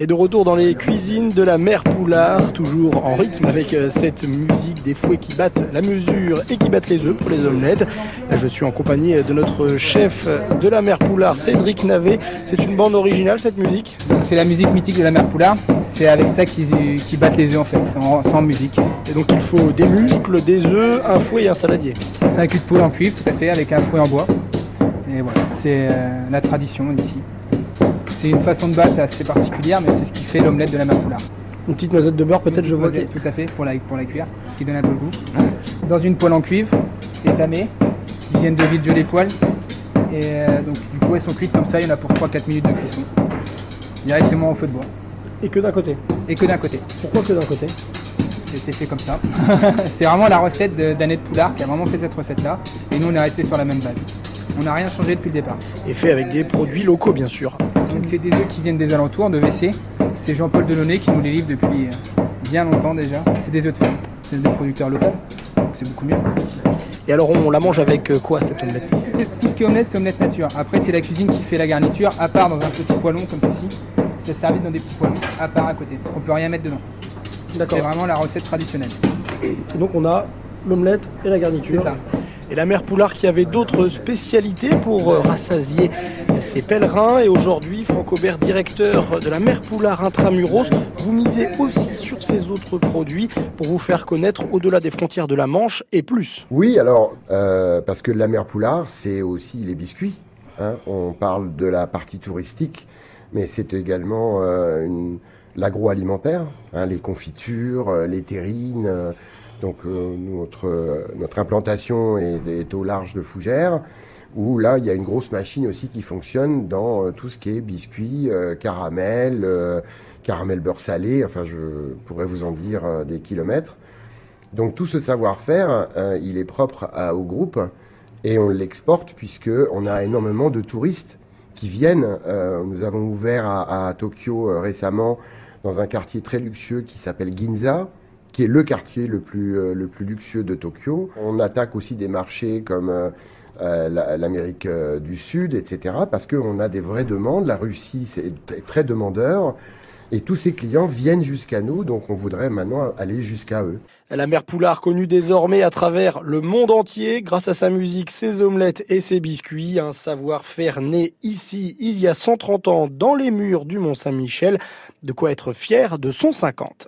Et de retour dans les cuisines de la mère Poulard, toujours en rythme avec euh, cette musique des fouets qui battent la mesure et qui battent les œufs pour les omelettes. Je suis en compagnie de notre chef de la mère Poulard, Cédric Navet. C'est une bande originale cette musique? C'est la musique mythique de la mère Poulard. C'est avec ça qu'ils battent les œufs en fait, sans, sans musique. Et donc il faut des muscles, des œufs, un fouet et un saladier. C'est un cul de poule en cuivre tout à fait, avec un fouet en bois. Et voilà, c'est euh, la tradition d'ici. C'est une façon de battre assez particulière, mais c'est ce qui fait l'omelette de la mère Poulard. Une petite noisette de beurre peut-être, je vois. Tout à fait, pour la, pour la cuire, ce qui donne un peu le goût. Dans une poêle en cuivre, étamée, qui viennent de vider les poêles. Et euh, donc du coup elles sont cuites comme ça, il y en a pour 3-4 minutes de cuisson. Directement au feu de bois. Et que d'un côté Et que d'un côté. Pourquoi que d'un côté? C'était fait comme ça. c'est vraiment la recette d'Annette Poulard qui a vraiment fait cette recette-là. Et nous on est resté sur la même base. On n'a rien changé depuis le départ. Et fait avec des produits locaux bien sûr. Donc c'est des œufs qui viennent des alentours de WC. C'est Jean-Paul Delaunay qui nous les livre depuis euh, bien longtemps déjà. C'est des œufs de ferme. C'est des producteurs locaux. Donc c'est beaucoup mieux. Et alors on la mange avec euh, quoi cette omelette? Tout ce qui est omelette, c'est omelette nature. Après c'est la cuisine qui fait la garniture, à part dans un petit poêlon comme ceci. C'est servi dans des petits poêlons, à part à côté. On peut rien mettre dedans. C'est vraiment la recette traditionnelle. Et donc on a l'omelette et la garniture. C'est ça. Et la mère Poulard qui avait d'autres spécialités pour euh, rassasier ses pèlerins. Et aujourd'hui, Franck Aubert, directeur de la mère Poulard Intramuros, vous misez aussi sur ces autres produits pour vous faire connaître au-delà des frontières de la Manche et plus. Oui, alors, euh, parce que la mère Poulard, c'est aussi les biscuits. Hein. On parle de la partie touristique, mais c'est également euh, l'agroalimentaire, hein, les confitures, les terrines. Donc euh, notre, euh, notre implantation est, au large de Fougères, où là, il y a une grosse machine aussi qui fonctionne dans euh, tout ce qui est biscuits, caramel, caramel beurre salé, enfin je pourrais vous en dire des kilomètres. Donc tout ce savoir-faire, il est propre au groupe et on l'exporte puisque on a énormément de touristes qui viennent. Nous avons ouvert à, Tokyo récemment dans un quartier très luxueux qui s'appelle Ginza, qui est le quartier le plus, euh, le plus luxueux de Tokyo. On attaque aussi des marchés comme euh, euh, la- l'Amérique du Sud, etc. Parce qu'on a des vraies demandes. La Russie c'est très- demandeur. Et tous ces clients viennent jusqu'à nous, donc on voudrait maintenant aller jusqu'à eux. La mère Poulard connue désormais à travers le monde entier grâce à sa musique, ses omelettes et ses biscuits. Un savoir-faire né ici il y a 130 ans dans les murs du Mont Saint-Michel. De quoi être fier de son 50.